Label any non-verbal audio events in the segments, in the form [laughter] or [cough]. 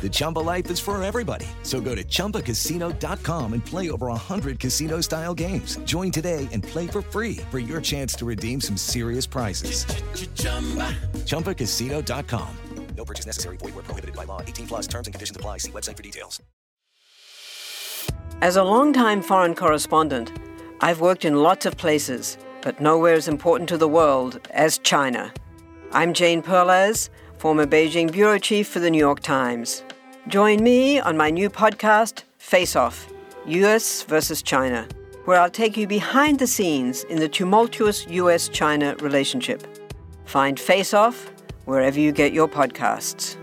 The Chumba life is for everybody. So go to ChumbaCasino.com and play over 100 casino style games. Join today and play for free for your chance to redeem some serious prizes. ChumbaCasino.com. No purchase necessary. Void where prohibited by law. 18 plus terms and conditions apply. See website for details. As a longtime foreign correspondent, I've worked in lots of places, but nowhere as important to the world as China. I'm Jane Perlez, former Beijing bureau chief for the New York Times. Join me on my new podcast, Face Off US versus China, where I'll take you behind the scenes in the tumultuous US China relationship. Find Face Off wherever you get your podcasts.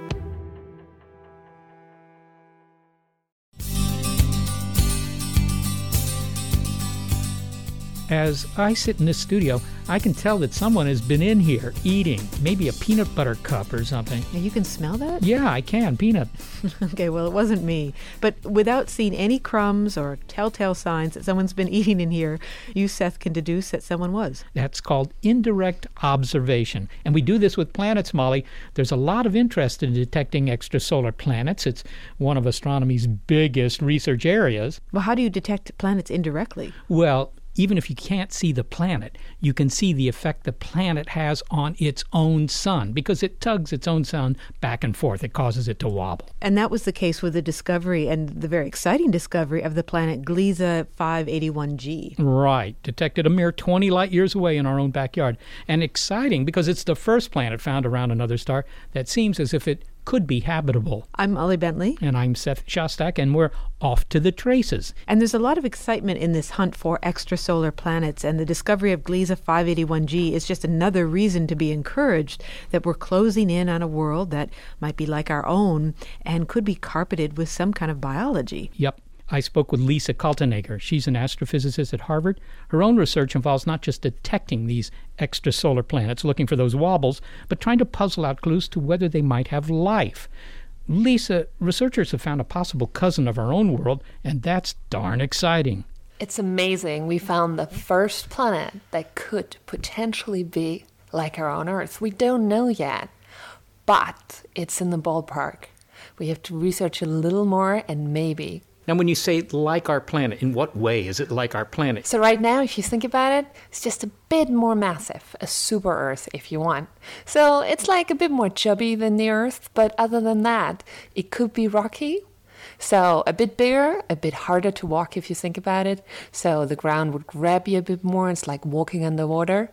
As I sit in this studio, I can tell that someone has been in here eating maybe a peanut butter cup or something. You can smell that? Yeah, I can. Peanut. [laughs] okay, well, it wasn't me. But without seeing any crumbs or telltale signs that someone's been [laughs] eating in here, you, Seth, can deduce that someone was. That's called indirect observation. And we do this with planets, Molly. There's a lot of interest in detecting extrasolar planets. It's one of astronomy's biggest research areas. Well, how do you detect planets indirectly? Well, even if you can't see the planet, you can see the effect the planet has on its own sun because it tugs its own sun back and forth. It causes it to wobble. And that was the case with the discovery and the very exciting discovery of the planet Gliese 581g. Right. Detected a mere 20 light years away in our own backyard. And exciting because it's the first planet found around another star that seems as if it could be habitable. I'm Molly Bentley. And I'm Seth Shostak, and we're off to the traces. And there's a lot of excitement in this hunt for extrasolar planets, and the discovery of Gliese 581g is just another reason to be encouraged that we're closing in on a world that might be like our own and could be carpeted with some kind of biology. Yep. I spoke with Lisa Kaltenegger. She's an astrophysicist at Harvard. Her own research involves not just detecting these extrasolar planets, looking for those wobbles, but trying to puzzle out clues to whether they might have life. Lisa, researchers have found a possible cousin of our own world, and that's darn exciting. It's amazing. We found the first planet that could potentially be like our own Earth. We don't know yet, but it's in the ballpark. We have to research a little more and maybe now, when you say like our planet, in what way is it like our planet? So, right now, if you think about it, it's just a bit more massive, a super Earth, if you want. So, it's like a bit more chubby than the Earth, but other than that, it could be rocky. So, a bit bigger, a bit harder to walk if you think about it. So, the ground would grab you a bit more. It's like walking underwater.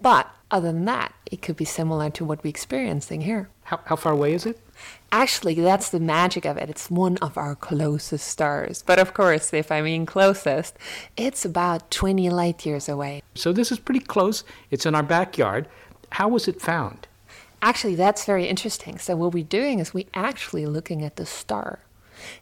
But other than that, it could be similar to what we're experiencing here. How, how far away is it? Actually, that's the magic of it. It's one of our closest stars. But of course, if I mean closest, it's about 20 light years away. So this is pretty close. It's in our backyard. How was it found? Actually, that's very interesting. So what we're doing is we're actually looking at the star.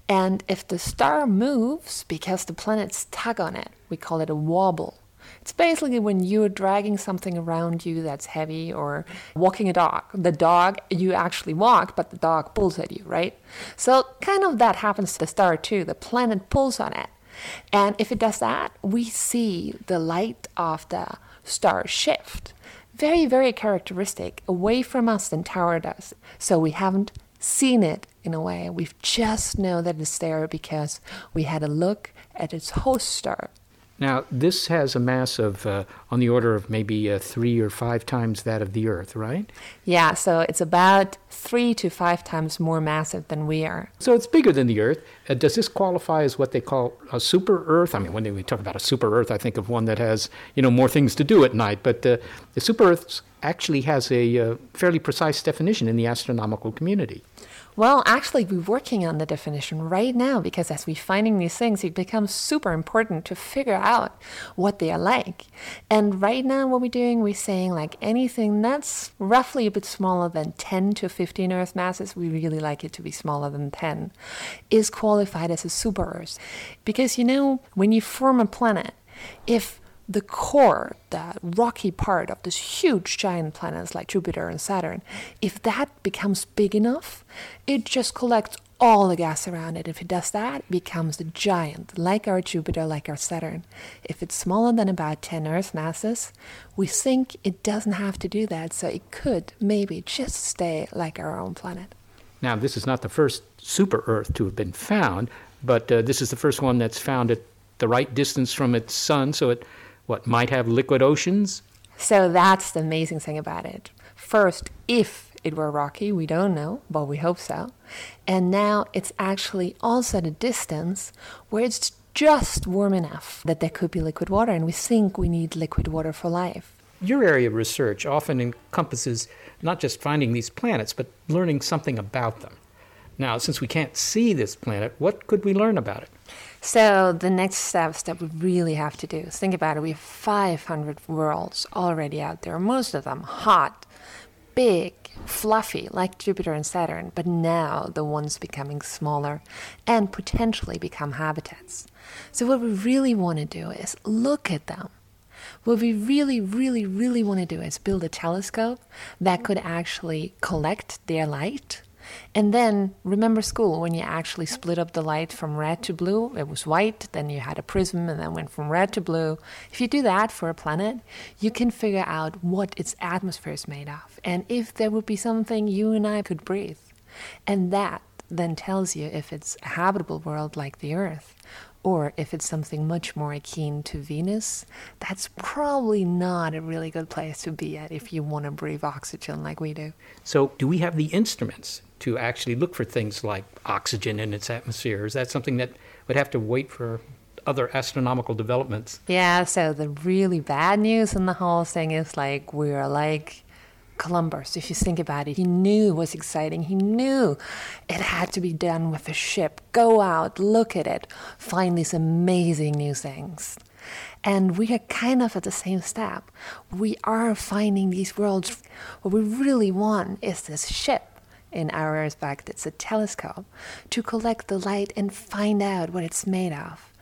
And if the star moves because the planets tug on it, we call it a wobble. It's basically when you're dragging something around you that's heavy or walking a dog. The dog, you actually walk, but the dog pulls at you, right? So, kind of that happens to the star too. The planet pulls on it. And if it does that, we see the light of the star shift. Very, very characteristic away from us than toward us. So we haven't seen it in a way. We've just know that it's there because we had a look at its host star. Now, this has a mass of uh, on the order of maybe uh, three or five times that of the Earth, right? Yeah, so it's about three to five times more massive than we are. So it's bigger than the Earth. Uh, does this qualify as what they call a super Earth? I mean, when we talk about a super Earth, I think of one that has you know more things to do at night. But uh, the super Earth actually has a uh, fairly precise definition in the astronomical community. Well, actually, we're working on the definition right now because as we're finding these things, it becomes super important to figure out what they are like. And right now, what we're doing, we're saying like anything that's roughly a bit smaller than 10 to 15 Earth masses, we really like it to be smaller than 10, is qualified as a super Earth. Because you know, when you form a planet, if the core, the rocky part of this huge giant planets like Jupiter and Saturn, if that becomes big enough, it just collects all the gas around it. If it does that, it becomes a giant, like our Jupiter, like our Saturn. If it's smaller than about 10 Earth masses, we think it doesn't have to do that, so it could maybe just stay like our own planet. Now, this is not the first super Earth to have been found, but uh, this is the first one that's found at the right distance from its sun, so it what might have liquid oceans. So that's the amazing thing about it. First, if it were rocky, we don't know, but we hope so. And now it's actually also at a distance where it's just warm enough that there could be liquid water, and we think we need liquid water for life. Your area of research often encompasses not just finding these planets, but learning something about them. Now, since we can't see this planet, what could we learn about it? So the next steps that we really have to do is think about it. We have 500 worlds already out there, most of them hot, big, fluffy, like Jupiter and Saturn, but now the ones becoming smaller and potentially become habitats. So what we really want to do is look at them. What we really, really, really want to do is build a telescope that could actually collect their light and then remember school when you actually split up the light from red to blue, it was white, then you had a prism and then went from red to blue. If you do that for a planet, you can figure out what its atmosphere is made of and if there would be something you and I could breathe. And that then tells you if it's a habitable world like the Earth or if it's something much more akin to Venus, that's probably not a really good place to be at if you want to breathe oxygen like we do. So, do we have the instruments to actually look for things like oxygen in its atmosphere? Is that something that would have to wait for other astronomical developments? Yeah, so the really bad news in the whole thing is like we're like Columbus, if you think about it, he knew it was exciting. He knew it had to be done with a ship. Go out, look at it, find these amazing new things. And we are kind of at the same step. We are finding these worlds. What we really want is this ship, in our respect, it's a telescope, to collect the light and find out what it's made of.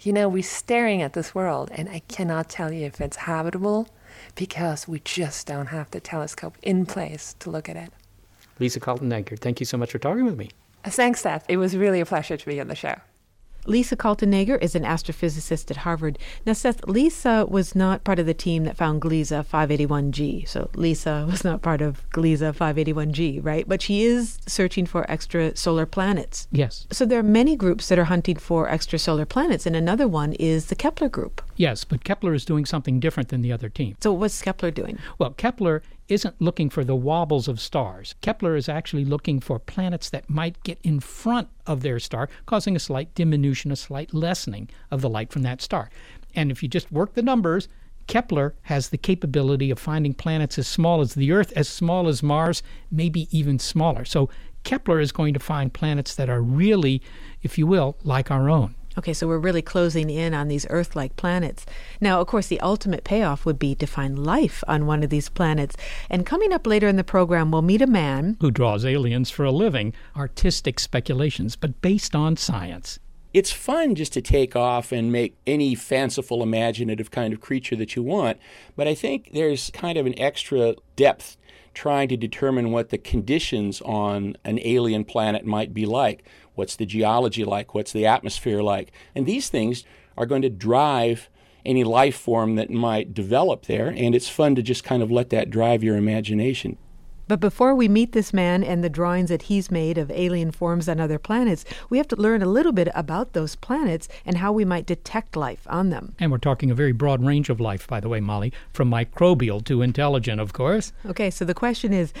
You know, we're staring at this world, and I cannot tell you if it's habitable because we just don't have the telescope in place to look at it. Lisa Kaltenegger, thank you so much for talking with me. Thanks, Seth. It was really a pleasure to be on the show. Lisa Kaltenegger is an astrophysicist at Harvard. Now, Seth, Lisa was not part of the team that found Gliese 581g. So, Lisa [laughs] was not part of Gliese 581g, right? But she is searching for extrasolar planets. Yes. So, there are many groups that are hunting for extrasolar planets, and another one is the Kepler group. Yes, but Kepler is doing something different than the other team. So, what's Kepler doing? Well, Kepler isn't looking for the wobbles of stars. Kepler is actually looking for planets that might get in front of their star, causing a slight diminution, a slight lessening of the light from that star. And if you just work the numbers, Kepler has the capability of finding planets as small as the Earth, as small as Mars, maybe even smaller. So Kepler is going to find planets that are really, if you will, like our own. Okay, so we're really closing in on these Earth like planets. Now, of course, the ultimate payoff would be to find life on one of these planets. And coming up later in the program, we'll meet a man who draws aliens for a living, artistic speculations, but based on science. It's fun just to take off and make any fanciful, imaginative kind of creature that you want, but I think there's kind of an extra depth trying to determine what the conditions on an alien planet might be like. What's the geology like? What's the atmosphere like? And these things are going to drive any life form that might develop there, and it's fun to just kind of let that drive your imagination. But before we meet this man and the drawings that he's made of alien forms on other planets, we have to learn a little bit about those planets and how we might detect life on them. And we're talking a very broad range of life, by the way, Molly, from microbial to intelligent, of course. Okay, so the question is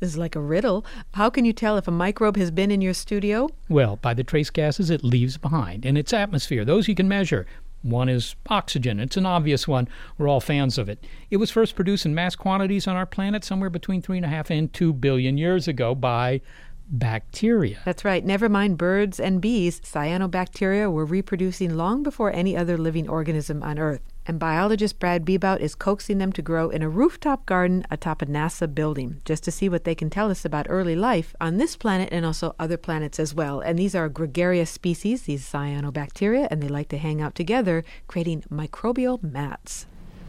this is like a riddle. How can you tell if a microbe has been in your studio? Well, by the trace gases it leaves behind in its atmosphere. Those you can measure. One is oxygen. It's an obvious one. We're all fans of it. It was first produced in mass quantities on our planet somewhere between three and a half and two billion years ago by bacteria. That's right. Never mind birds and bees, cyanobacteria were reproducing long before any other living organism on Earth. And biologist Brad Bebout is coaxing them to grow in a rooftop garden atop a NASA building, just to see what they can tell us about early life on this planet and also other planets as well. And these are gregarious species, these cyanobacteria, and they like to hang out together, creating microbial mats.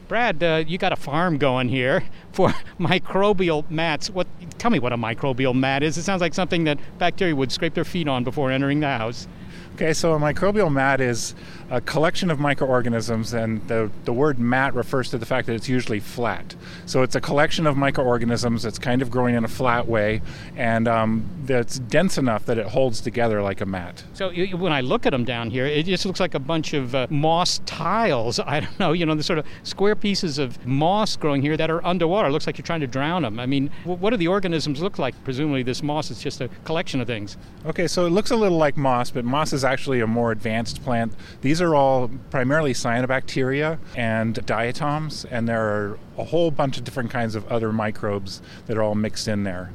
Brad, uh, you got a farm going here for [laughs] microbial mats. What? Tell me what a microbial mat is. It sounds like something that bacteria would scrape their feet on before entering the house. Okay, so a microbial mat is a collection of microorganisms, and the, the word mat refers to the fact that it's usually flat. So it's a collection of microorganisms that's kind of growing in a flat way, and um, that's dense enough that it holds together like a mat. So when I look at them down here, it just looks like a bunch of uh, moss tiles. [laughs] I don't know, you know, the sort of square pieces of moss growing here that are underwater. It looks like you're trying to drown them. I mean, what do the organisms look like? Presumably, this moss is just a collection of things. Okay, so it looks a little like moss, but moss is actually a more advanced plant. These are all primarily cyanobacteria and diatoms, and there are a whole bunch of different kinds of other microbes that are all mixed in there.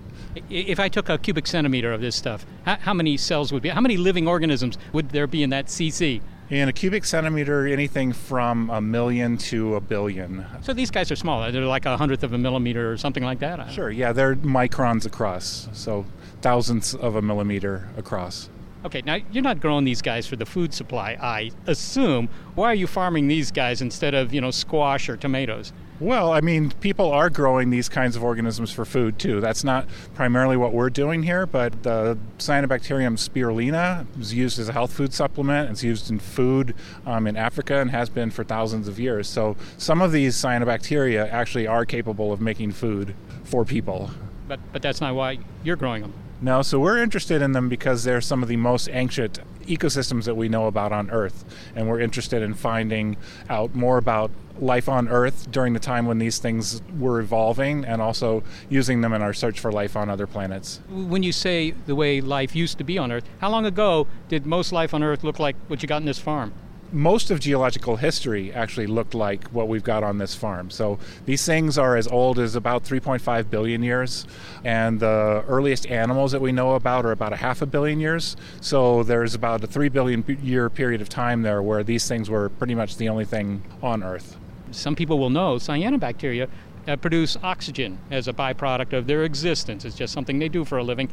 If I took a cubic centimeter of this stuff, how, how many cells would be? How many living organisms would there be in that CC? In a cubic centimeter, anything from a million to a billion. So these guys are small. They're like a hundredth of a millimeter or something like that. Sure, yeah, they're microns across, so thousandths of a millimeter across. Okay, now you're not growing these guys for the food supply, I assume. Why are you farming these guys instead of, you know, squash or tomatoes? Well, I mean, people are growing these kinds of organisms for food too. That's not primarily what we're doing here, but the Cyanobacterium spirulina is used as a health food supplement. It's used in food um, in Africa and has been for thousands of years. So some of these cyanobacteria actually are capable of making food for people. But, but that's not why you're growing them. No, so we're interested in them because they're some of the most ancient ecosystems that we know about on Earth. And we're interested in finding out more about life on Earth during the time when these things were evolving and also using them in our search for life on other planets. When you say the way life used to be on Earth, how long ago did most life on Earth look like what you got in this farm? Most of geological history actually looked like what we've got on this farm. So these things are as old as about 3.5 billion years, and the earliest animals that we know about are about a half a billion years. So there's about a 3 billion year period of time there where these things were pretty much the only thing on Earth. Some people will know cyanobacteria uh, produce oxygen as a byproduct of their existence. It's just something they do for a living.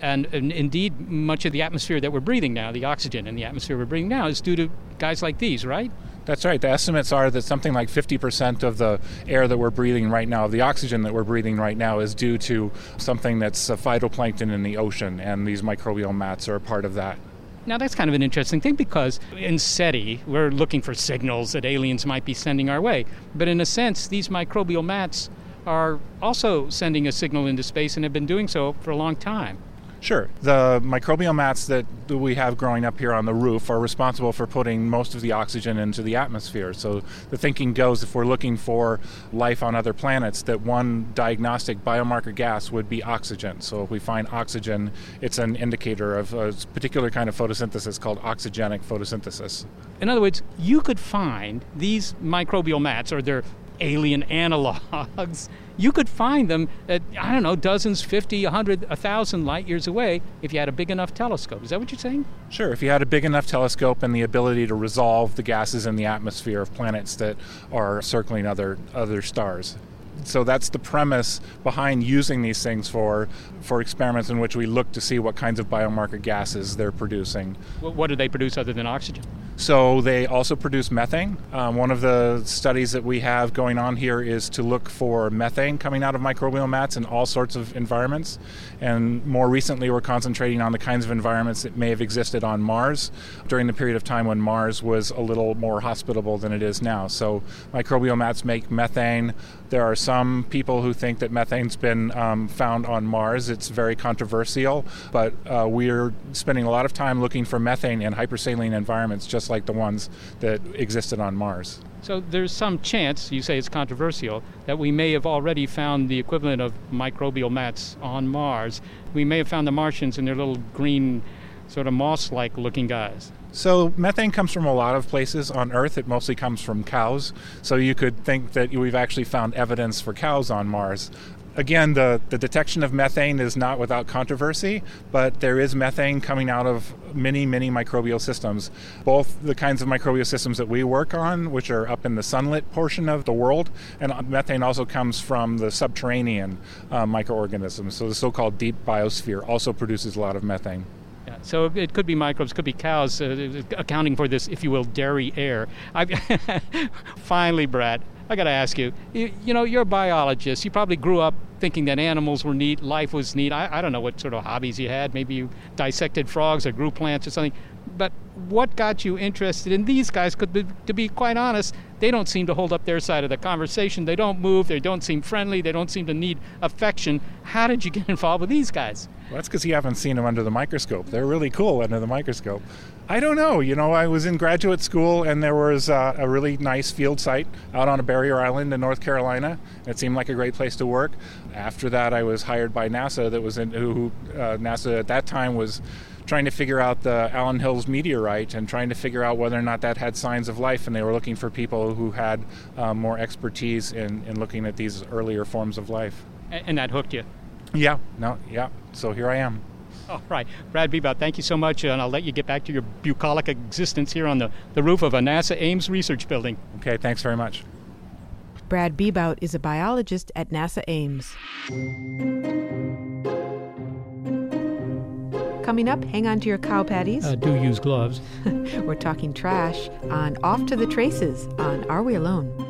And, and, indeed, much of the atmosphere that we're breathing now, the oxygen in the atmosphere we're breathing now, is due to guys like these, right? That's right. The estimates are that something like 50% of the air that we're breathing right now, the oxygen that we're breathing right now, is due to something that's phytoplankton in the ocean, and these microbial mats are a part of that. Now, that's kind of an interesting thing because in SETI, we're looking for signals that aliens might be sending our way. But in a sense, these microbial mats are also sending a signal into space and have been doing so for a long time. Sure. The microbial mats that we have growing up here on the roof are responsible for putting most of the oxygen into the atmosphere. So the thinking goes if we're looking for life on other planets, that one diagnostic biomarker gas would be oxygen. So if we find oxygen, it's an indicator of a particular kind of photosynthesis called oxygenic photosynthesis. In other words, you could find these microbial mats or their alien analogs you could find them at, I don't know, dozens, 50, 100, 1,000 light years away if you had a big enough telescope. Is that what you're saying? Sure. If you had a big enough telescope and the ability to resolve the gases in the atmosphere of planets that are circling other, other stars so that's the premise behind using these things for for experiments in which we look to see what kinds of biomarker gases they're producing. What do they produce other than oxygen? So they also produce methane. Um, one of the studies that we have going on here is to look for methane coming out of microbial mats in all sorts of environments. And more recently, we're concentrating on the kinds of environments that may have existed on Mars during the period of time when Mars was a little more hospitable than it is now. So microbial mats make methane. There are some people who think that methane's been um, found on Mars. It's very controversial, but uh, we're spending a lot of time looking for methane in hypersaline environments, just like the ones that existed on Mars. So there's some chance, you say it's controversial, that we may have already found the equivalent of microbial mats on Mars. We may have found the Martians in their little green, sort of moss like looking guys. So, methane comes from a lot of places on Earth. It mostly comes from cows. So, you could think that we've actually found evidence for cows on Mars. again, the, the detection of methane is not without controversy, but there is methane coming out of many, many microbial systems. Both the kinds of microbial systems that we work on, which are up in the sunlit portion of the world, and methane also comes from the subterranean uh, microorganisms. So the so called deep biosphere also produces a lot of methane. Yeah, so it could be microbes, could be cows, uh, accounting for this, if you will, dairy air. [laughs] Finally, Brad, I got to ask you, you, you know, you're a biologist. You probably grew up thinking that animals were neat, life was neat. I, I don't know what sort of hobbies you had. Maybe you dissected frogs or grew plants or something. But what got you interested in these guys? Could be, to be quite honest, they don't seem to hold up their side of the conversation. They don't move. They don't seem friendly. They don't seem to need affection. How did you get [laughs] involved with these guys? Well, that's because you haven't seen them under the microscope. They're really cool under the microscope. I don't know. You know, I was in graduate school and there was uh, a really nice field site out on a barrier island in North Carolina. It seemed like a great place to work. After that, I was hired by NASA. That was in, who uh, NASA at that time was trying to figure out the Allan Hills meteorite and trying to figure out whether or not that had signs of life. And they were looking for people who had um, more expertise in, in looking at these earlier forms of life. And that hooked you? Yeah, no, yeah. So here I am. All right. Brad Bebout, thank you so much, and I'll let you get back to your bucolic existence here on the, the roof of a NASA Ames research building. Okay, thanks very much. Brad Bebout is a biologist at NASA Ames. Coming up, hang on to your cow patties. Uh, do use gloves. [laughs] We're talking trash on Off to the Traces on Are We Alone?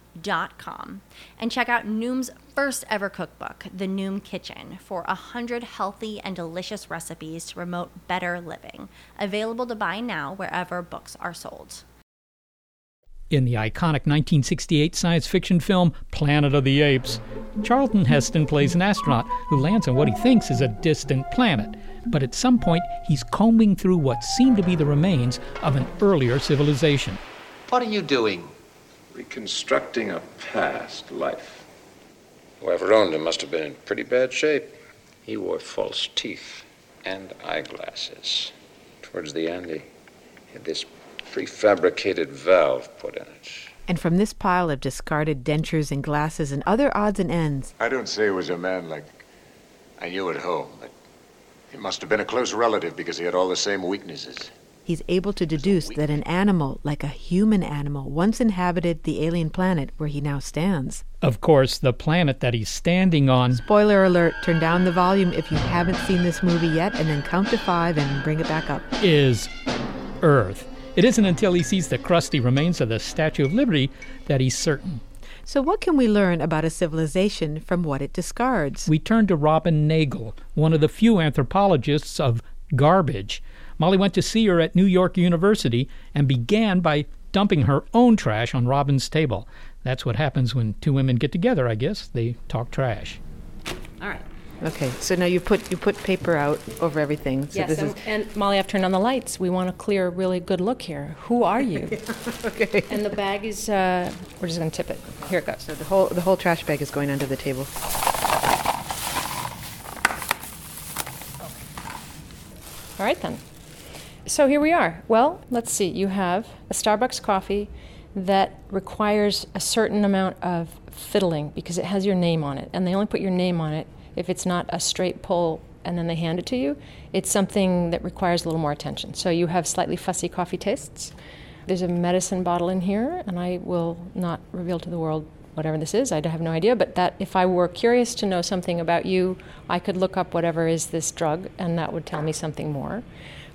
noom.com and check out Noom's first ever cookbook, The Noom Kitchen, for 100 healthy and delicious recipes to promote better living. Available to buy now wherever books are sold. In the iconic 1968 science fiction film Planet of the Apes, Charlton Heston plays an astronaut who lands on what he thinks is a distant planet. But at some point, he's combing through what seem to be the remains of an earlier civilization. What are you doing? Reconstructing a past life. Whoever owned him must have been in pretty bad shape. He wore false teeth and eyeglasses. Towards the end, he had this prefabricated valve put in it. And from this pile of discarded dentures and glasses and other odds and ends. I don't say it was a man like I knew at home, but he must have been a close relative because he had all the same weaknesses he's able to deduce that an animal, like a human animal, once inhabited the alien planet where he now stands. Of course, the planet that he's standing on. Spoiler alert, turn down the volume if you haven't seen this movie yet, and then count to five and bring it back up. Is Earth. It isn't until he sees the crusty remains of the Statue of Liberty that he's certain. So, what can we learn about a civilization from what it discards? We turn to Robin Nagle, one of the few anthropologists of garbage. Molly went to see her at New York University and began by dumping her own trash on Robin's table. That's what happens when two women get together, I guess. They talk trash. All right. Okay, so now you put you put paper out over everything. So yes, this and, is and Molly, I've turned on the lights. We want a clear, really good look here. Who are you? [laughs] okay. And the bag is uh, we're just gonna tip it. Here it goes. So the whole the whole trash bag is going under the table. All right then. So here we are. Well, let's see. You have a Starbucks coffee that requires a certain amount of fiddling because it has your name on it, and they only put your name on it if it's not a straight pull and then they hand it to you. It's something that requires a little more attention. So you have slightly fussy coffee tastes. There's a medicine bottle in here, and I will not reveal to the world whatever this is. I have no idea, but that if I were curious to know something about you, I could look up whatever is this drug, and that would tell me something more.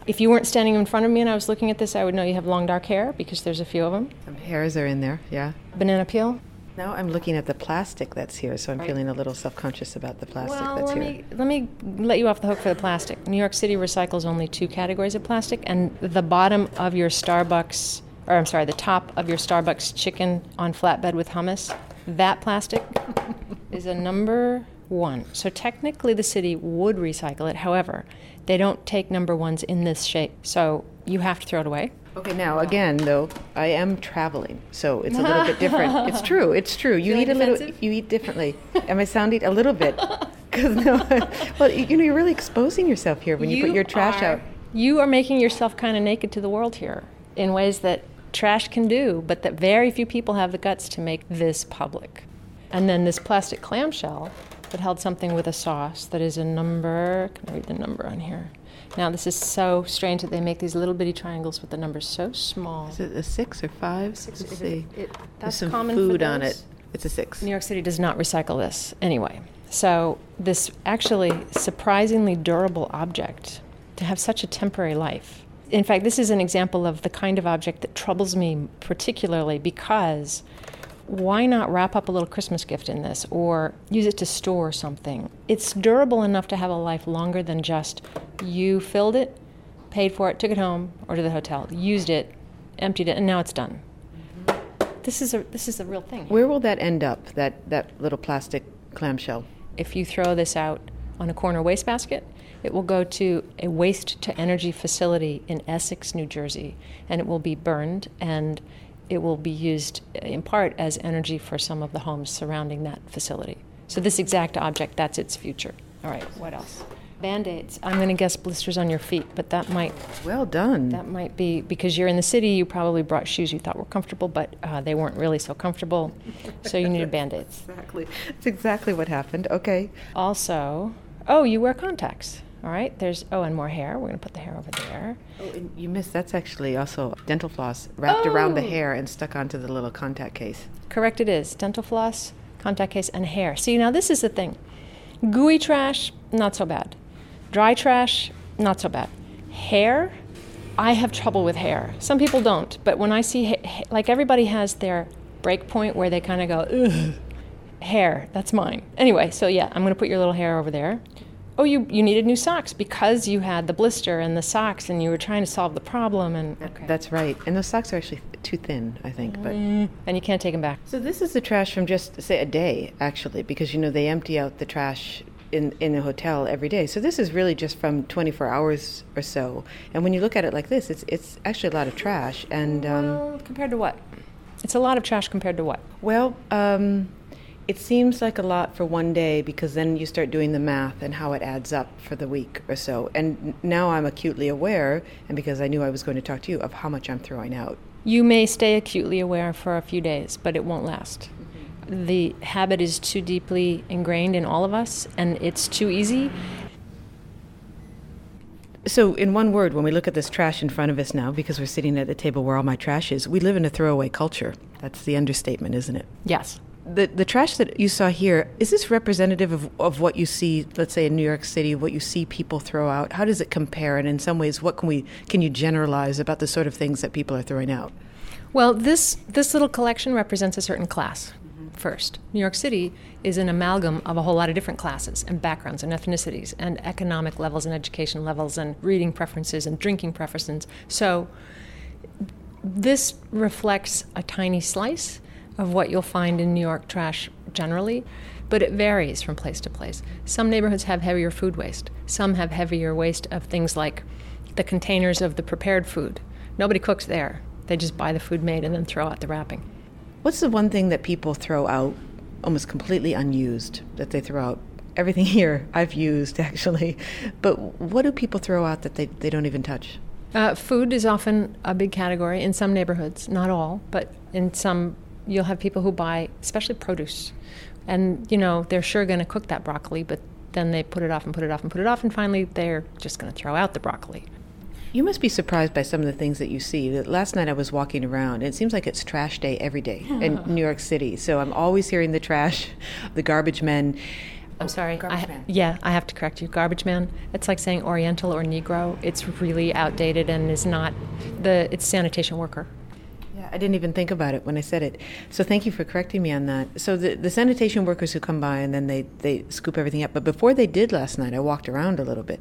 If you weren't standing in front of me and I was looking at this, I would know you have long dark hair because there's a few of them. Some hairs are in there, yeah. Banana peel. Now I'm looking at the plastic that's here, so I'm Right. feeling a little self-conscious about the plastic well, that's let here. me let me let you off the hook for the plastic. New York City recycles only two categories of plastic, and the bottom of your Starbucks, or I'm sorry, the top of your Starbucks chicken on flatbed with hummus, that plastic [laughs] is a number one. So technically, the city would recycle it. However, they don't take number ones in this shape, so you have to throw it away. Okay, now again though, I am traveling, so it's a little bit different. [laughs] It's true. It's true. You eat a little. You eat differently. Am I sounding a little bit? [laughs] Because no, [laughs] well, you know, you're really exposing yourself here when you, put your trash are- out. You are making yourself kind of naked to the world here in ways that trash can do, but that very few people have the guts to make this public. And then this plastic clamshell that held something with a sauce that is a number. Can I read the number on here? Now, this is so strange that they make these little bitty triangles with the numbers so small. Is it a six or five? Six. Let's it- see. it- There's that's some food on it. It's a six. New York City does not recycle this anyway. So, this actually surprisingly durable object to have such a temporary life. In fact, this is an example of the kind of object that troubles me particularly because why not wrap up a little Christmas gift in this or use it to store something? It's durable enough to have a life longer than just you filled it, paid for it, took it home or to the hotel, used it, emptied it, and now it's done. Mm-hmm. This is a this is a real thing. Where will that end up? That that little plastic clamshell. If you throw this out on a corner wastebasket, it will go to a waste to energy facility in Essex, New Jersey, and it will be burned and it will be used in part as energy for some of the homes surrounding that facility. So this exact object, that's its future. All right, what else? Band-aids. I'm going to guess blisters on your feet, but that might Well done. that might be because you're in the city. You probably brought shoes you thought were comfortable, but uh, they weren't really so comfortable. So you needed band-aids. [laughs] Exactly. That's exactly what happened. Okay. Also, oh, you wear contacts. All right. There's oh, and more hair. We're gonna put the hair over there. Oh, and you missed. That's actually also dental floss wrapped around the Oh. hair and stuck onto the little contact case. Correct. It is dental floss, contact case, and hair. See, now this is the thing. Gooey trash, not so bad. Dry trash, not so bad. Hair, I have trouble with hair. Some people don't, but when I see ha- like everybody has their break point where they kind of go, ugh, hair. That's mine. Anyway, so yeah, I'm gonna put your little hair over there. Oh, you you needed new socks because you had the blister and the socks, and you were trying to solve the problem, and okay. That's right. And those socks are actually too thin, I think. But Mm, and you can't take them back. so this is the trash from just say a day, actually, because you know they empty out the trash in in a hotel every day. So this is really just from 24 hours or so. And when you look at it like this, it's it's actually a lot of trash. And um, Well, compared to what? It's a lot of trash compared to what? Well, um, it seems like a lot for one day because then you start doing the math and how it adds up for the week or so. And now I'm acutely aware, and because I knew I was going to talk to you, of how much I'm throwing out. You may stay acutely aware for a few days, but it won't last. Mm-hmm. The habit is too deeply ingrained in all of us, and it's too easy. So, in one word, when we look at this trash in front of us now, because we're sitting at the table where all my trash is, we live in a throwaway culture. That's the understatement, isn't it? Yes. The, the trash that you saw here, is this representative of, of what you see, let's say in New York City, what you see people throw out? How does it compare? And in some ways, what can we can you generalize about the sort of things that people are throwing out? Well, this this little collection represents a certain class. First, New York City is an amalgam of a whole lot of different classes and backgrounds and ethnicities and economic levels and education levels and reading preferences and drinking preferences. So, this reflects a tiny slice of what you'll find in New York trash generally, but it varies from place to place. Some neighborhoods have heavier food waste. Some have heavier waste of things like the containers of the prepared food. Nobody cooks there. They just buy the food made and then throw out the wrapping. What's the one thing that people throw out almost completely unused that they throw out? Everything [laughs] here I've used actually, but what do people throw out that they, they don't even touch? Uh, food is often a big category in some neighborhoods, not all, but in some, you'll have people who buy, especially produce. And, you know, they're sure going to cook that broccoli, but then they put it off and put it off and put it off, and finally they're just going to throw out the broccoli. You must be surprised by some of the things that you see. That Last night I was walking around, and it seems like it's trash day every day in New York City. So I'm always hearing the trash, [laughs] the garbage men. I'm sorry. Garbage I, man. Yeah, I have to correct you. Garbage man. It's like saying Oriental or Negro. It's really outdated and is not the. It's sanitation worker. I didn't even think about it when I said it. So thank you for correcting me on that. So the, the sanitation workers who come by and then they, they scoop everything up. But before they did last night, I walked around a little bit.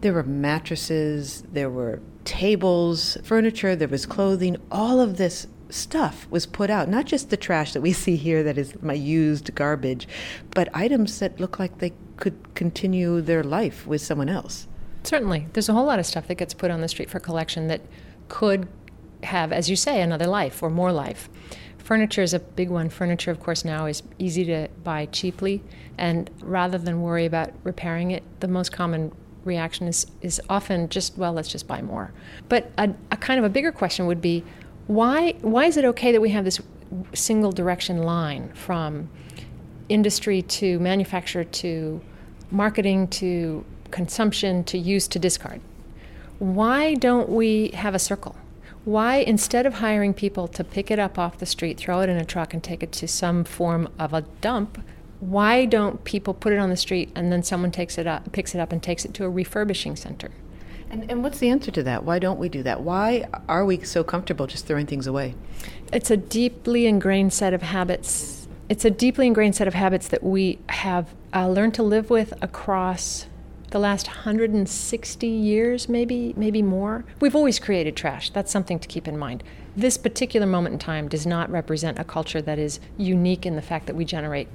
There were mattresses, there were tables, furniture, there was clothing. All of this stuff was put out. Not just the trash that we [laughs] see here that is my used garbage, but items that look like they could continue their life with someone else. Certainly, there's a whole lot of stuff that gets put on the street for collection that could have, as you say, another life or more life. Furniture is a big one. Furniture, of course, now is easy to buy cheaply, and rather than worry about repairing it, the most common reaction is, is often just, well, let's just buy more. But a, a kind of a bigger question would be why, why is it okay that we have this single direction line from industry to manufacture to marketing to consumption to use to discard? Why don't we have a circle? Why, instead of hiring people to pick it up off the street, throw it in a truck, and take it to some form of a dump, why don't people put it on the street and then someone takes it up, picks it up, and takes it to a refurbishing center? And, and what's the answer to that? Why don't we do that? Why are we so comfortable just throwing things away? It's a deeply ingrained set of habits. It's a deeply ingrained set of habits that we have uh, learned to live with across the last 160 years, maybe, maybe more. We've always created trash. That's something to keep in mind. This particular moment in time does not represent a culture that is unique in the fact that we generate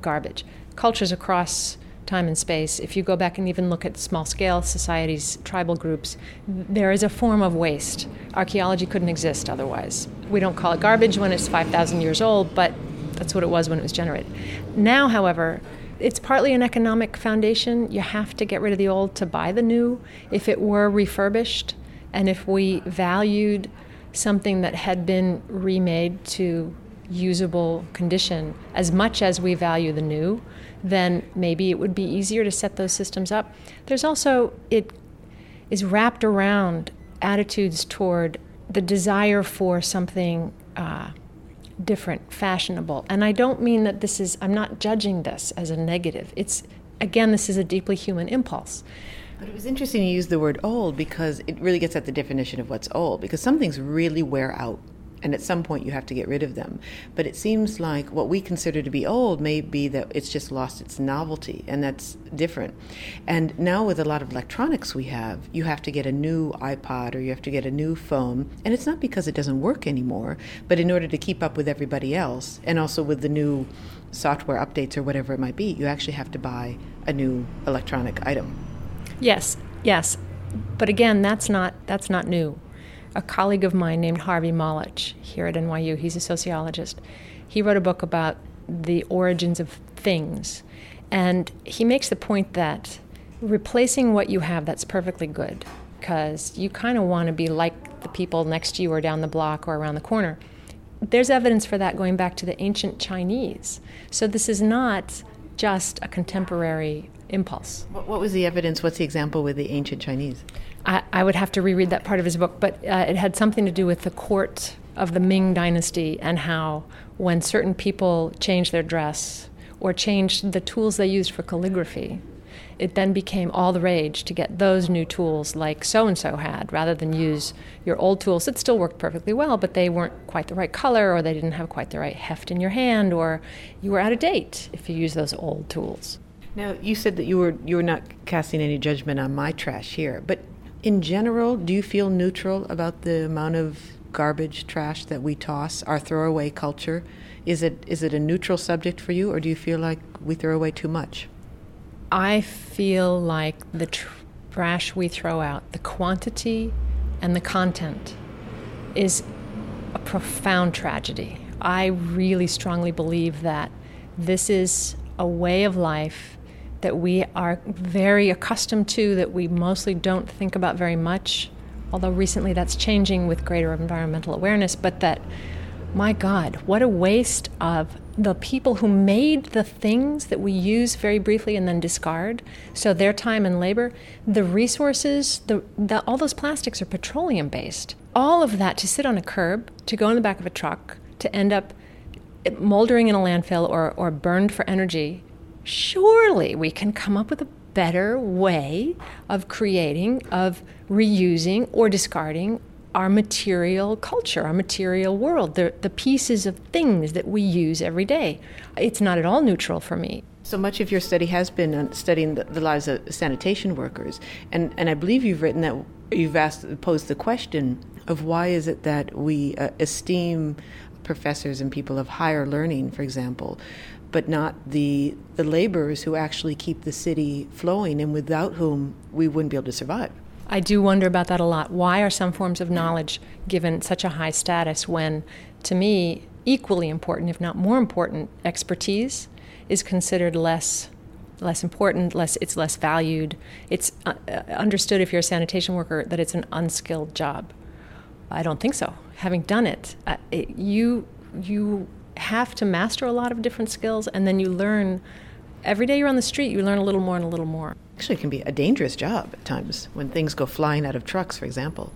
garbage. Cultures across time and space, if you go back and even look at small scale societies, tribal groups, there is a form of waste. Archaeology couldn't exist otherwise. We don't call it garbage when it's 5,000 years old, but that's what it was when it was generated. Now, however, it's partly an economic foundation. You have to get rid of the old to buy the new. If it were refurbished and if we valued something that had been remade to usable condition as much as we value the new, then maybe it would be easier to set those systems up. There's also, it is wrapped around attitudes toward the desire for something uh, different, fashionable. And I don't mean that this is, I'm not judging this as a negative. It's, again, this is a deeply human impulse. But it was interesting you use the word old because it really gets at the definition of what's old, because some things really wear out. And at some point, you have to get rid of them. But it seems like what we consider to be old may be that it's just lost its novelty, and that's different. And now, with a lot of electronics we have, you have to get a new iPod or you have to get a new phone. And it's not because it doesn't work anymore, but in order to keep up with everybody else, and also with the new software updates or whatever it might be, you actually have to buy a new electronic item. Yes, yes. But again, that's not, that's not new a colleague of mine named Harvey Molotch here at NYU, he's a sociologist. He wrote a book about the origins of things. And he makes the point that replacing what you have that's perfectly good, because you kind of want to be like the people next to you or down the block or around the corner. There's evidence for that going back to the ancient Chinese. So this is not just a contemporary impulse. What, was the evidence? What's the example with the ancient Chinese? I, I would have to reread that part of his book, but uh, it had something to do with the court of the Ming Dynasty and how when certain people changed their dress or changed the tools they used for calligraphy, it then became all the rage to get those new tools like so and so had rather than use your old tools that still worked perfectly well, but they weren't quite the right color or they didn't have quite the right heft in your hand or you were out of date if you use those old tools. Now, you said that you were you were not casting any judgment on my trash here, but in general, do you feel neutral about the amount of garbage, trash that we toss, our throwaway culture? Is it is it a neutral subject for you, or do you feel like we throw away too much? I feel like the tr- trash we throw out, the quantity and the content, is a profound tragedy. I really strongly believe that this is a way of life that we are very accustomed to, that we mostly don't think about very much, although recently that's changing with greater environmental awareness, but that, my God, what a waste of the people who made the things that we use very briefly and then discard. So their time and labor, the resources, the, the, all those plastics are petroleum based. All of that to sit on a curb, to go in the back of a truck, to end up moldering in a landfill or, or burned for energy surely we can come up with a better way of creating, of reusing or discarding our material culture, our material world, the, the pieces of things that we use every day. It's not at all neutral for me. So much of your study has been studying the, the lives of sanitation workers, and, and I believe you've written that you've asked posed the question of why is it that we uh, esteem professors and people of higher learning, for example, but not the the laborers who actually keep the city flowing and without whom we wouldn't be able to survive. I do wonder about that a lot. Why are some forms of knowledge given such a high status when, to me, equally important, if not more important, expertise is considered less less important, less it's less valued. It's uh, understood if you're a sanitation worker that it's an unskilled job. I don't think so. Having done it, uh, it you you have to master a lot of different skills, and then you learn. Every day you're on the street, you learn a little more and a little more. Actually, it can be a dangerous job at times when things go flying out of trucks, for example.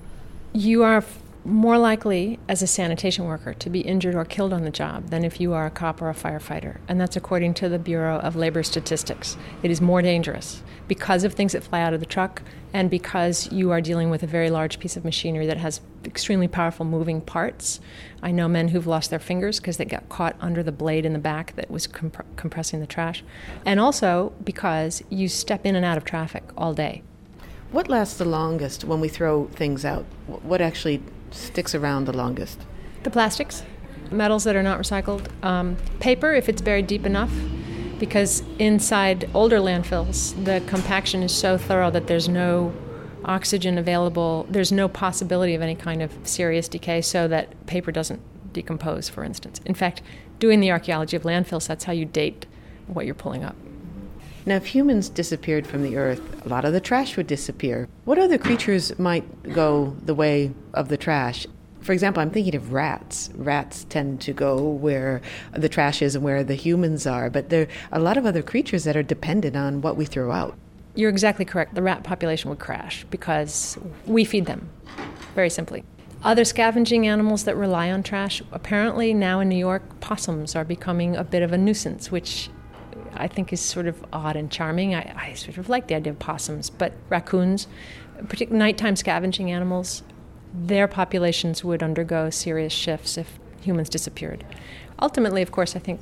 You are more likely as a sanitation worker to be injured or killed on the job than if you are a cop or a firefighter. And that's according to the Bureau of Labor Statistics. It is more dangerous because of things that fly out of the truck and because you are dealing with a very large piece of machinery that has extremely powerful moving parts. I know men who've lost their fingers because they got caught under the blade in the back that was comp- compressing the trash. And also because you step in and out of traffic all day. What lasts the longest when we throw things out? What actually sticks around the longest? The plastics, metals that are not recycled, um, paper if it's buried deep enough, because inside older landfills, the compaction is so thorough that there's no oxygen available, there's no possibility of any kind of serious decay, so that paper doesn't decompose, for instance. In fact, doing the archaeology of landfills, that's how you date what you're pulling up. Now, if humans disappeared from the earth, a lot of the trash would disappear. What other creatures might go the way of the trash? For example, I'm thinking of rats. Rats tend to go where the trash is and where the humans are, but there are a lot of other creatures that are dependent on what we throw out. You're exactly correct. The rat population would crash because we feed them, very simply. Other scavenging animals that rely on trash, apparently now in New York, possums are becoming a bit of a nuisance, which I think is sort of odd and charming. I, I sort of like the idea of possums, but raccoons, particularly nighttime scavenging animals, their populations would undergo serious shifts if humans disappeared. Ultimately, of course, I think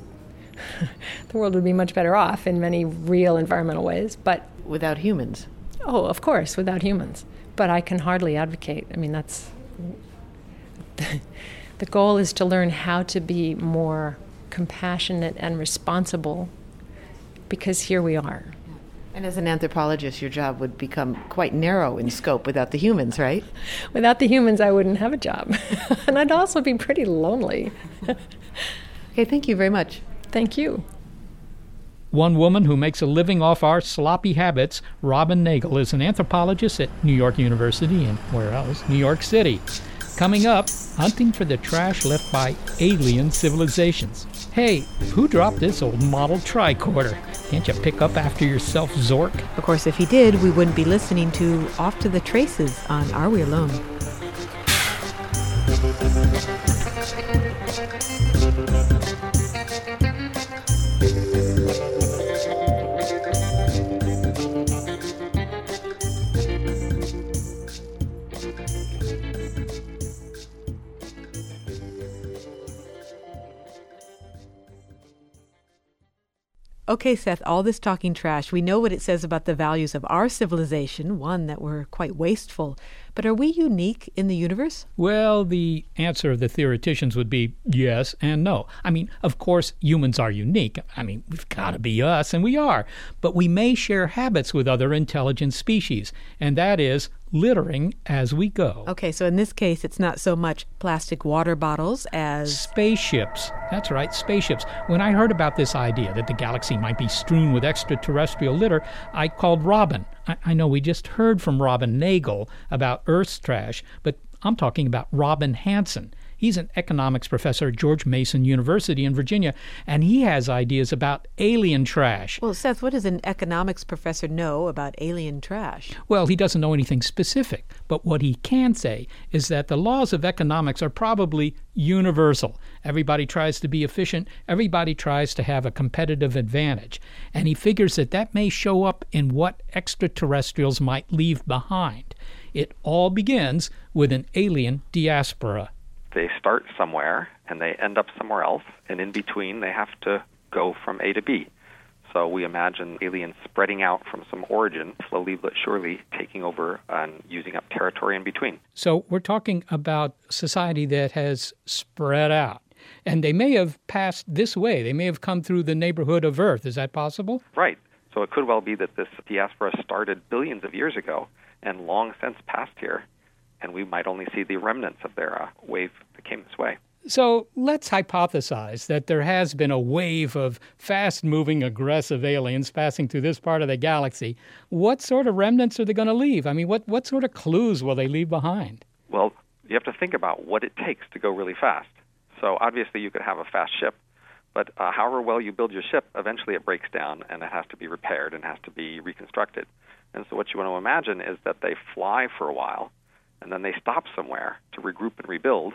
[laughs] the world would be much better off in many real environmental ways, but without humans. Oh, of course, without humans. But I can hardly advocate. I mean, that's [laughs] the goal is to learn how to be more compassionate and responsible because here we are. And as an anthropologist, your job would become quite narrow in scope without the humans, right? [laughs] Without the humans, I wouldn't have a job. [laughs] and I'd also be pretty lonely. [laughs] okay, thank you very much. Thank you. One woman who makes a living off our sloppy habits, Robin Nagle, is an anthropologist at New York University and where else? New York City. Coming up, hunting for the trash left by alien civilizations. Hey, who dropped this old model tricorder? Can't you pick up after yourself, Zork? Of course, if he did, we wouldn't be listening to Off to the Traces on Are We Alone? Okay, Seth, all this talking trash, we know what it says about the values of our civilization, one, that we're quite wasteful. But are we unique in the universe? Well, the answer of the theoreticians would be yes and no. I mean, of course, humans are unique. I mean, we've got to be us, and we are. But we may share habits with other intelligent species, and that is littering as we go. Okay, so in this case, it's not so much plastic water bottles as spaceships. That's right, spaceships. When I heard about this idea that the galaxy might be strewn with extraterrestrial litter, I called Robin. I, I know we just heard from Robin Nagle about Earth's trash, but I'm talking about Robin Hanson. He's an economics professor at George Mason University in Virginia, and he has ideas about alien trash. Well, Seth, what does an economics professor know about alien trash? Well, he doesn't know anything specific, but what he can say is that the laws of economics are probably universal. Everybody tries to be efficient, everybody tries to have a competitive advantage. And he figures that that may show up in what extraterrestrials might leave behind. It all begins with an alien diaspora. They start somewhere and they end up somewhere else, and in between they have to go from A to B. So we imagine aliens spreading out from some origin, slowly but surely taking over and using up territory in between. So we're talking about society that has spread out. And they may have passed this way. They may have come through the neighborhood of Earth. Is that possible? Right. So it could well be that this diaspora started billions of years ago and long since passed here, and we might only see the remnants of their uh, wave that came this way. So let's hypothesize that there has been a wave of fast moving, aggressive aliens passing through this part of the galaxy. What sort of remnants are they going to leave? I mean, what, what sort of clues will they leave behind? Well, you have to think about what it takes to go really fast. So obviously, you could have a fast ship, but uh, however well you build your ship, eventually it breaks down and it has to be repaired and has to be reconstructed. And so, what you want to imagine is that they fly for a while and then they stop somewhere to regroup and rebuild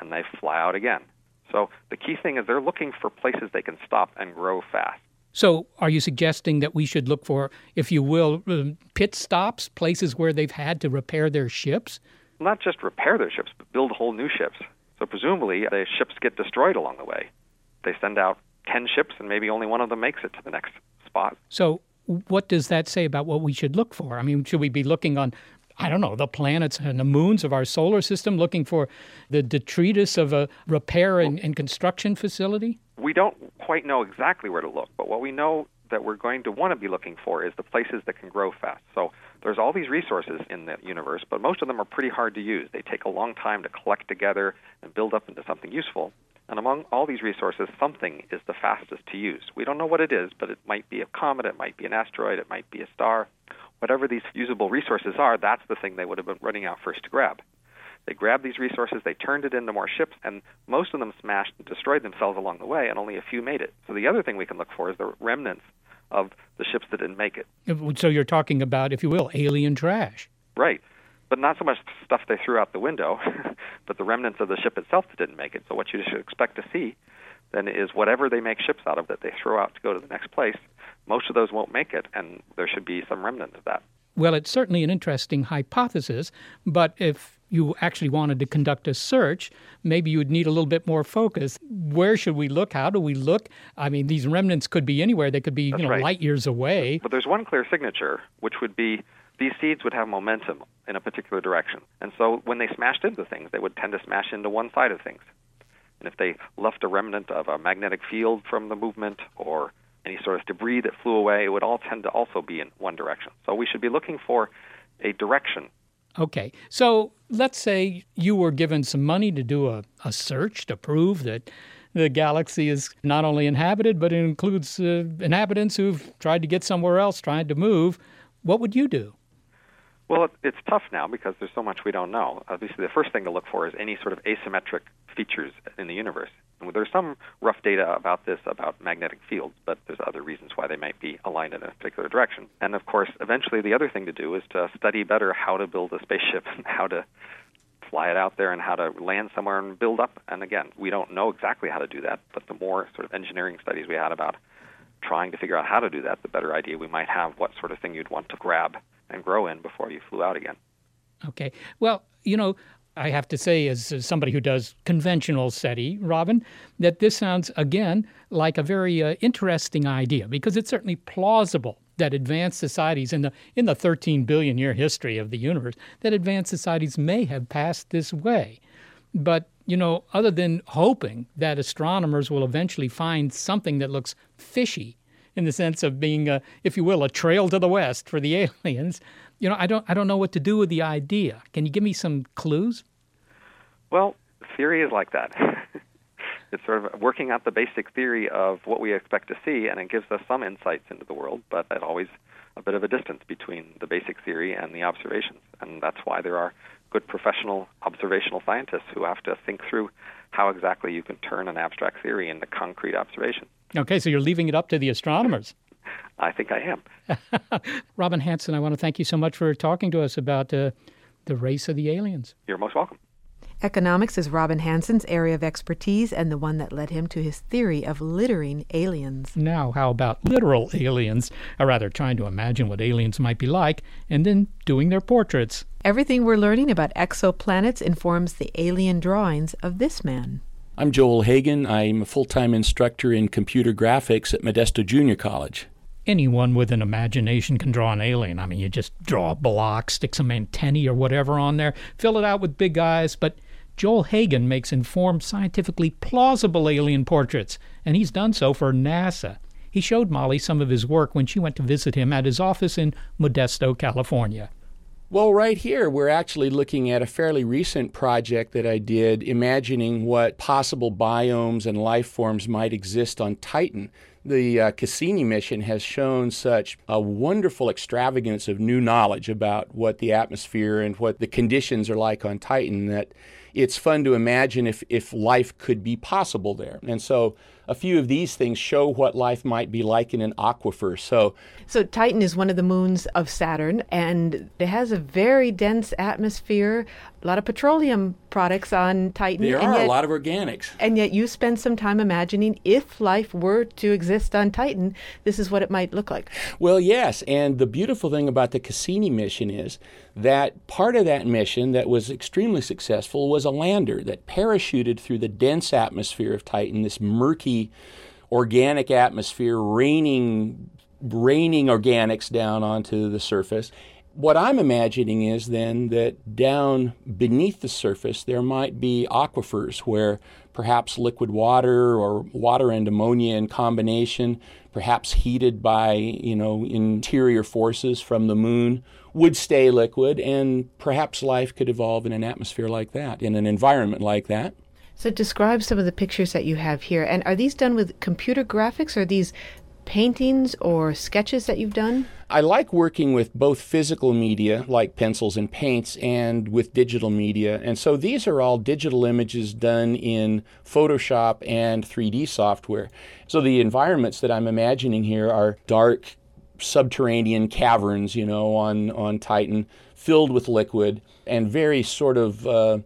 and they fly out again. So, the key thing is they're looking for places they can stop and grow fast. So, are you suggesting that we should look for, if you will, um, pit stops, places where they've had to repair their ships? Not just repair their ships, but build whole new ships. So, presumably, the ships get destroyed along the way. They send out 10 ships, and maybe only one of them makes it to the next spot. So, what does that say about what we should look for? I mean, should we be looking on, I don't know, the planets and the moons of our solar system, looking for the detritus of a repair and, and construction facility? We don't quite know exactly where to look, but what we know that we're going to want to be looking for is the places that can grow fast. So there's all these resources in the universe, but most of them are pretty hard to use. They take a long time to collect together and build up into something useful. And among all these resources, something is the fastest to use. We don't know what it is, but it might be a comet, it might be an asteroid, it might be a star. Whatever these usable resources are, that's the thing they would have been running out first to grab. They grabbed these resources, they turned it into more ships, and most of them smashed and destroyed themselves along the way, and only a few made it. So the other thing we can look for is the remnants of the ships that didn't make it. So you're talking about, if you will, alien trash. Right but not so much stuff they threw out the window, [laughs] but the remnants of the ship itself that didn't make it. So what you should expect to see then is whatever they make ships out of that they throw out to go to the next place, most of those won't make it, and there should be some remnant of that. Well, it's certainly an interesting hypothesis, but if you actually wanted to conduct a search, maybe you would need a little bit more focus. Where should we look? How do we look? I mean, these remnants could be anywhere. They could be, That's you know, right. light years away. But there's one clear signature, which would be these seeds would have momentum in a particular direction. And so when they smashed into things, they would tend to smash into one side of things. And if they left a remnant of a magnetic field from the movement or any sort of debris that flew away, it would all tend to also be in one direction. So we should be looking for a direction. Okay. So let's say you were given some money to do a, a search to prove that the galaxy is not only inhabited, but it includes uh, inhabitants who've tried to get somewhere else, trying to move. What would you do? Well, it's tough now because there's so much we don't know. Obviously, the first thing to look for is any sort of asymmetric features in the universe. There's some rough data about this about magnetic fields, but there's other reasons why they might be aligned in a particular direction. And of course, eventually, the other thing to do is to study better how to build a spaceship and [laughs] how to fly it out there and how to land somewhere and build up. And again, we don't know exactly how to do that, but the more sort of engineering studies we had about trying to figure out how to do that, the better idea we might have what sort of thing you'd want to grab and grow in before you flew out again. Okay. Well, you know, I have to say, as, as somebody who does conventional SETI, Robin, that this sounds, again, like a very uh, interesting idea because it's certainly plausible that advanced societies in the in the 13 billion year history of the universe that advanced societies may have passed this way. But you know other than hoping that astronomers will eventually find something that looks fishy in the sense of being a, if you will a trail to the west for the [laughs] aliens you know i don't i don't know what to do with the idea can you give me some clues well theory is like that [laughs] it's sort of working out the basic theory of what we expect to see, and it gives us some insights into the world, but there's always a bit of a distance between the basic theory and the observations. And that's why there are good professional observational scientists who have to think through how exactly you can turn an abstract theory into concrete observation. Okay, so you're leaving it up to the astronomers. I think I am. [laughs] Robin Hanson, I want to thank you so much for talking to us about uh, the race of the aliens. You're most welcome. Economics is Robin Hanson's area of expertise and the one that led him to his theory of littering aliens. Now, how about literal aliens, or rather trying to imagine what aliens might be like and then doing their portraits? Everything we're learning about exoplanets informs the alien drawings of this man. I'm Joel Hagen. I'm a full time instructor in computer graphics at Modesto Junior College. Anyone with an imagination can draw an alien. I mean, you just draw a block, stick some antennae or whatever on there, fill it out with big eyes, but Joel Hagen makes informed, scientifically plausible alien portraits, and he's done so for NASA. He showed Molly some of his work when she went to visit him at his office in Modesto, California. Well, right here, we're actually looking at a fairly recent project that I did, imagining what possible biomes and life forms might exist on Titan. The uh, Cassini mission has shown such a wonderful extravagance of new knowledge about what the atmosphere and what the conditions are like on Titan that it's fun to imagine if, if life could be possible there. And so a few of these things show what life might be like in an aquifer. So, so Titan is one of the moons of Saturn, and it has a very dense atmosphere. A lot of petroleum products on Titan. There are yet, a lot of organics. And yet, you spend some time imagining if life were to exist on Titan, this is what it might look like. Well, yes. And the beautiful thing about the Cassini mission is that part of that mission that was extremely successful was a lander that parachuted through the dense atmosphere of Titan, this murky organic atmosphere, raining raining organics down onto the surface. What I'm imagining is then that down beneath the surface there might be aquifers where perhaps liquid water or water and ammonia in combination, perhaps heated by, you know, interior forces from the moon would stay liquid, and perhaps life could evolve in an atmosphere like that, in an environment like that. So, describe some of the pictures that you have here. And are these done with computer graphics? Or are these paintings or sketches that you've done? I like working with both physical media, like pencils and paints, and with digital media. And so these are all digital images done in Photoshop and 3D software. So the environments that I'm imagining here are dark, subterranean caverns, you know, on, on Titan, filled with liquid, and very sort of uh,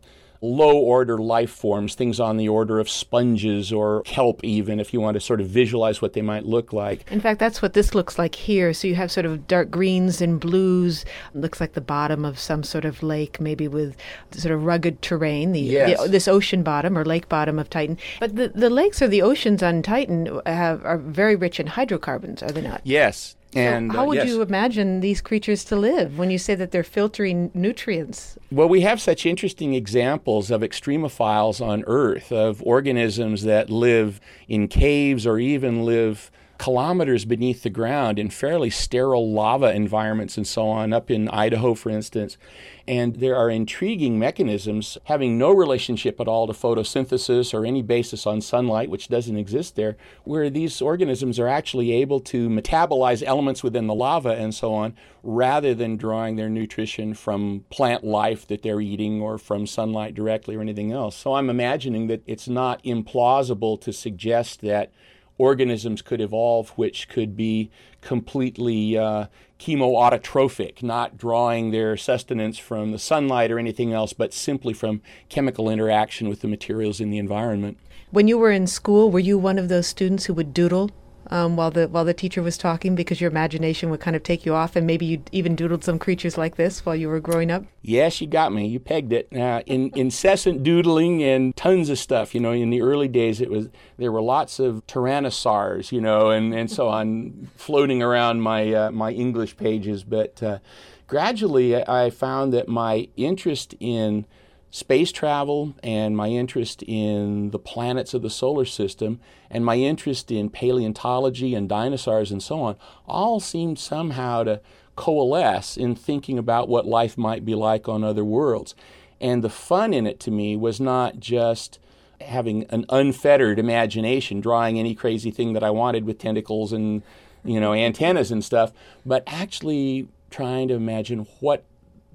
low order life forms, things on the order of sponges or kelp, even, if you want to sort of visualize what they might look like. In fact, that's what this looks like here. So you have sort of dark greens and blues. looks like the bottom of some sort of lake, maybe with sort of rugged terrain, the, yes. the this ocean bottom or lake bottom of Titan. But the, the lakes or the oceans on Titan have, are very rich in hydrocarbons, are they not? Yes, and so how uh, would yes. you imagine these creatures to live when you say that they're filtering nutrients? Well, we have such interesting examples of extremophiles on Earth, of organisms that live in caves or even live kilometers beneath the ground in fairly sterile lava environments and so on, up in Idaho, for instance. And there are intriguing mechanisms having no relationship at all to photosynthesis or any basis on sunlight, which doesn't exist there, where these organisms are actually able to metabolize elements within the lava and so on, rather than drawing their nutrition from plant life that they're eating or from sunlight directly or anything else. So I'm imagining that it's not implausible to suggest that organisms could evolve which could be completely uh, chemoautotrophic, not drawing their sustenance from the sunlight or anything else, but simply from chemical interaction with the materials in the environment. When you were in school, were you one of those students who would doodle um, while the while the teacher was talking because your imagination would kind of take you off, and maybe you even doodled some creatures like this while you were growing up. Yes, you got me. You pegged it. Uh, in [laughs] incessant doodling and tons of stuff. You know, in the early days, it was there were lots of tyrannosaurs, you know, and, and so on [laughs] floating around my uh, my English pages. But uh, gradually, I found that my interest in space travel and my interest in the planets of the solar system and my interest in paleontology and dinosaurs and so on all seemed somehow to coalesce in thinking about what life might be like on other worlds. And the fun in it to me was not just having an unfettered imagination, drawing any crazy thing that I wanted with tentacles and you know antennas and stuff, but actually trying to imagine what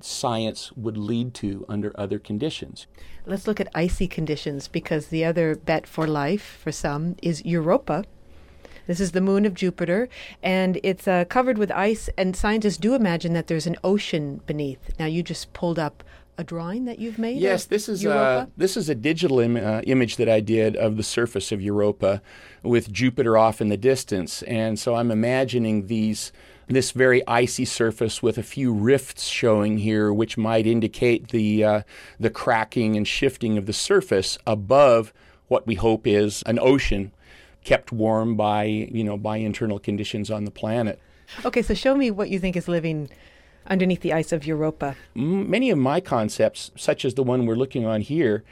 science would lead to under other conditions. Let's look at icy conditions because the other bet for life for some is Europa. This is the moon of Jupiter, and it's uh, covered with ice. And scientists do imagine that there's an ocean beneath. Now, you just pulled up a drawing that you've made. Yes, this is Europa? a, this is a digital Im- uh, image that I did of the surface of Europa, with Jupiter off in the distance, and so I'm imagining these this very icy surface with a few rifts showing here, which might indicate the uh, the cracking and shifting of the surface above what we hope is an ocean, kept warm by you know by internal conditions on the planet. Okay, so show me what you think is living underneath the ice of Europa. Many of my concepts, such as the one we're looking on here,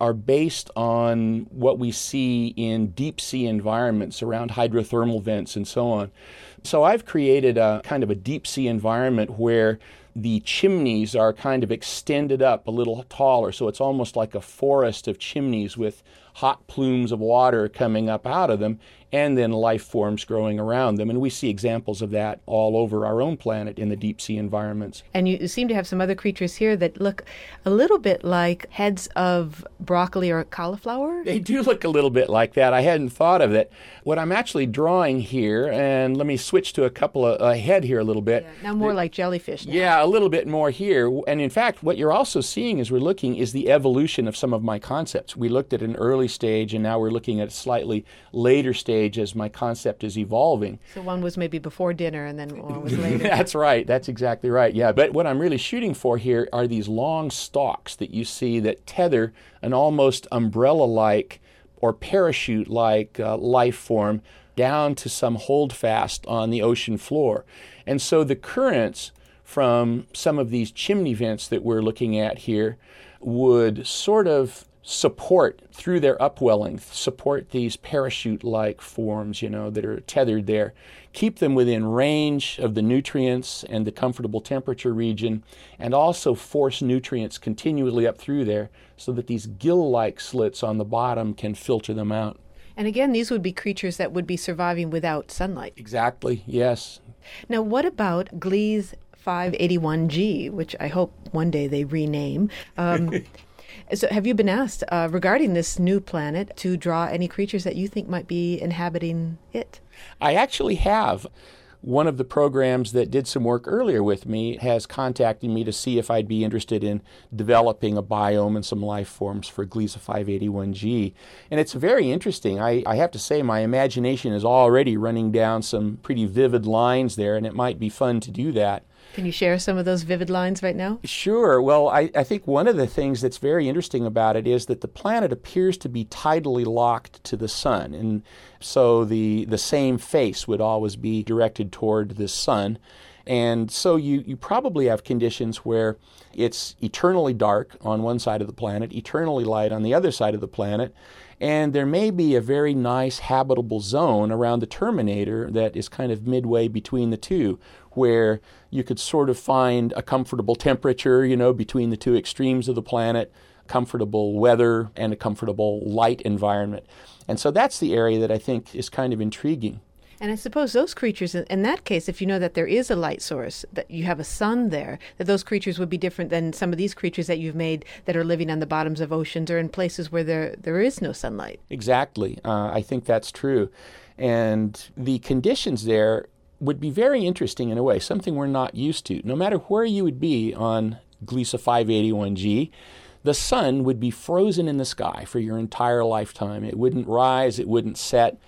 are based on what we see in deep sea environments around hydrothermal vents and so on. So I've created a kind of a deep sea environment where the chimneys are kind of extended up a little taller. So it's almost like a forest of chimneys with hot plumes of water coming up out of them and then life forms growing around them. And we see examples of that all over our own planet in the deep sea environments. And you seem to have some other creatures here that look a little bit like heads of broccoli or cauliflower. They do look a little bit like that. I hadn't thought of it. What I'm actually drawing here, and let me switch to a couple of ahead here a little bit. Yeah, now more like jellyfish. Now. Yeah, a little bit more here. And in fact, what you're also seeing as we're looking is the evolution of some of my concepts. We looked at an early stage, and now we're looking at a slightly later stage as my concept is evolving. So one was maybe before dinner, and then one was [laughs] later. That's right. That's exactly right. Yeah. But what I'm really shooting for here are these long stalks that you see that tether an almost umbrella like or parachute like uh, life form down to some holdfast on the ocean floor. And so the currents from some of these chimney vents that we're looking at here would sort of support through their upwelling, support these parachute like forms, you know, that are tethered there, keep them within range of the nutrients and the comfortable temperature region, and also force nutrients continually up through there so that these gill like slits on the bottom can filter them out. And again, these would be creatures that would be surviving without sunlight. Exactly, yes. Now, what about Gliese 581G, which I hope one day they rename? Um, [laughs] So, have you been asked uh, regarding this new planet to draw any creatures that you think might be inhabiting it? I actually have. One of the programs that did some work earlier with me has contacted me to see if I'd be interested in developing a biome and some life forms for Gliese 581G. And it's very interesting. I, I have to say, my imagination is already running down some pretty vivid lines there, and it might be fun to do that. Can you share some of those vivid lines right now? Sure. Well, I, I, think one of the things that's very interesting about it is that the planet appears to be tidally locked to the sun. And so the, the same face would always be directed toward the sun. And so you, you probably have conditions where it's eternally dark on one side of the planet, eternally light on the other side of the planet. And there may be a very nice habitable zone around the terminator that is kind of midway between the two, where you could sort of find a comfortable temperature, you know, between the two extremes of the planet, comfortable weather, and a comfortable light environment. And so that's the area that I think is kind of intriguing. And I suppose those creatures, in that case, if you know that there is a light source, that you have a sun there, that those creatures would be different than some of these creatures that you've made that are living on the bottoms of oceans or in places where there, there is no sunlight. Exactly. Uh, I think that's true. And the conditions there would be very interesting in a way, something we're not used to. No matter where you would be on Gliese 581G, the sun would be frozen in the sky for your entire lifetime. It wouldn't rise, it wouldn't set.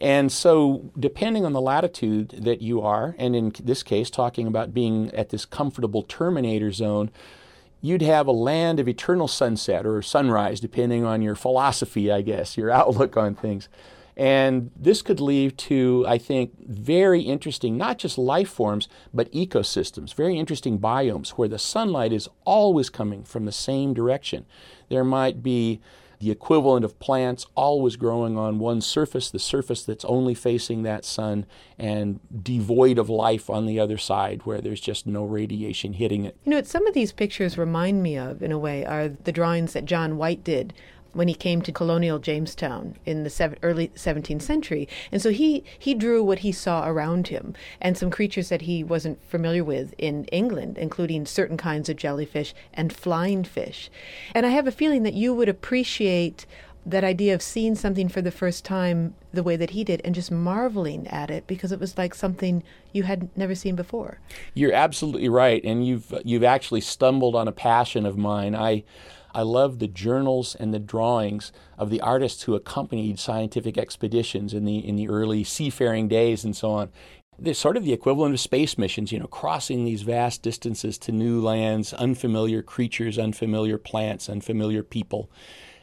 And so, depending on the latitude that you are, and in this case, talking about being at this comfortable terminator zone, you'd have a land of eternal sunset or sunrise, depending on your philosophy, I guess, your [laughs] outlook on things. And this could lead to, I think, very interesting, not just life forms, but ecosystems, very interesting biomes where the sunlight is always coming from the same direction. There might be the equivalent of plants always growing on one surface, the surface that's only facing that sun, and devoid of life on the other side where there's just no radiation hitting it. You know, what some of these pictures remind me of, in a way, are the drawings that John White did when he came to colonial Jamestown in the seven, early 17th century. And so he, he drew what he saw around him and some creatures that he wasn't familiar with in England, including certain kinds of jellyfish and flying fish. And I have a feeling that you would appreciate that idea of seeing something for the first time the way that he did and just marveling at it because it was like something you had never seen before. You're absolutely right and you've you've actually stumbled on a passion of mine. I I love the journals and the drawings of the artists who accompanied scientific expeditions in the in the early seafaring days and so on. They're sort of the equivalent of space missions, you know, crossing these vast distances to new lands, unfamiliar creatures, unfamiliar plants, unfamiliar people.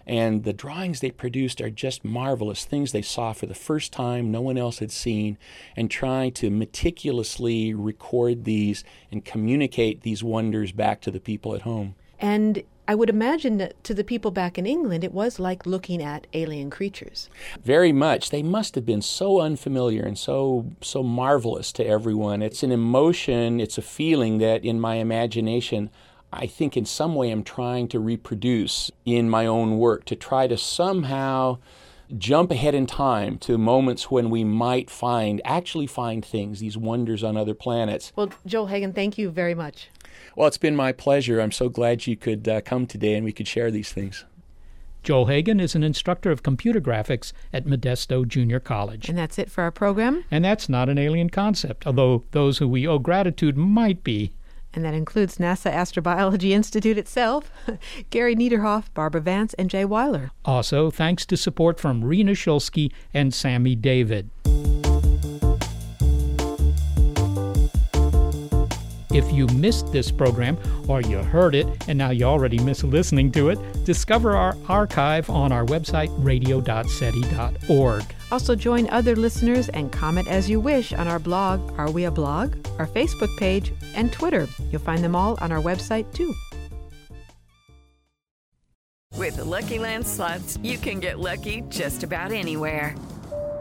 And the drawings they produced are just marvelous things they saw for the first time, no one else had seen, and trying to meticulously record these and communicate these wonders back to the people at home. And I would imagine that to the people back in England, it was like looking at alien creatures. Very much. They must have been so unfamiliar and so so marvelous to everyone. It's an emotion, it's a feeling that in my imagination I think in some way I'm trying to reproduce in my own work to try to somehow jump ahead in time to moments when we might find, actually find things, these wonders on other planets. Well, Joel Hagen, thank you very much. Well, it's been my pleasure. I'm so glad you could uh, come today and we could share these things. Joel Hagen is an instructor of computer graphics at Modesto Junior College. And that's it for our program. And that's not an alien concept, although those who we owe gratitude might be and that includes NASA Astrobiology Institute itself, [laughs] Gary Niederhoff, Barbara Vance, and Jay Weiler. Also, thanks to support from Rena Shulsky and Sammy David. If you missed this program or you heard it and now you already miss listening to it, discover our archive on our website radio.seti.org. Also, join other listeners and comment as you wish on our blog, Are We a Blog, our Facebook page, and Twitter. You'll find them all on our website too. With the Lucky Land slots, you can get lucky just about anywhere.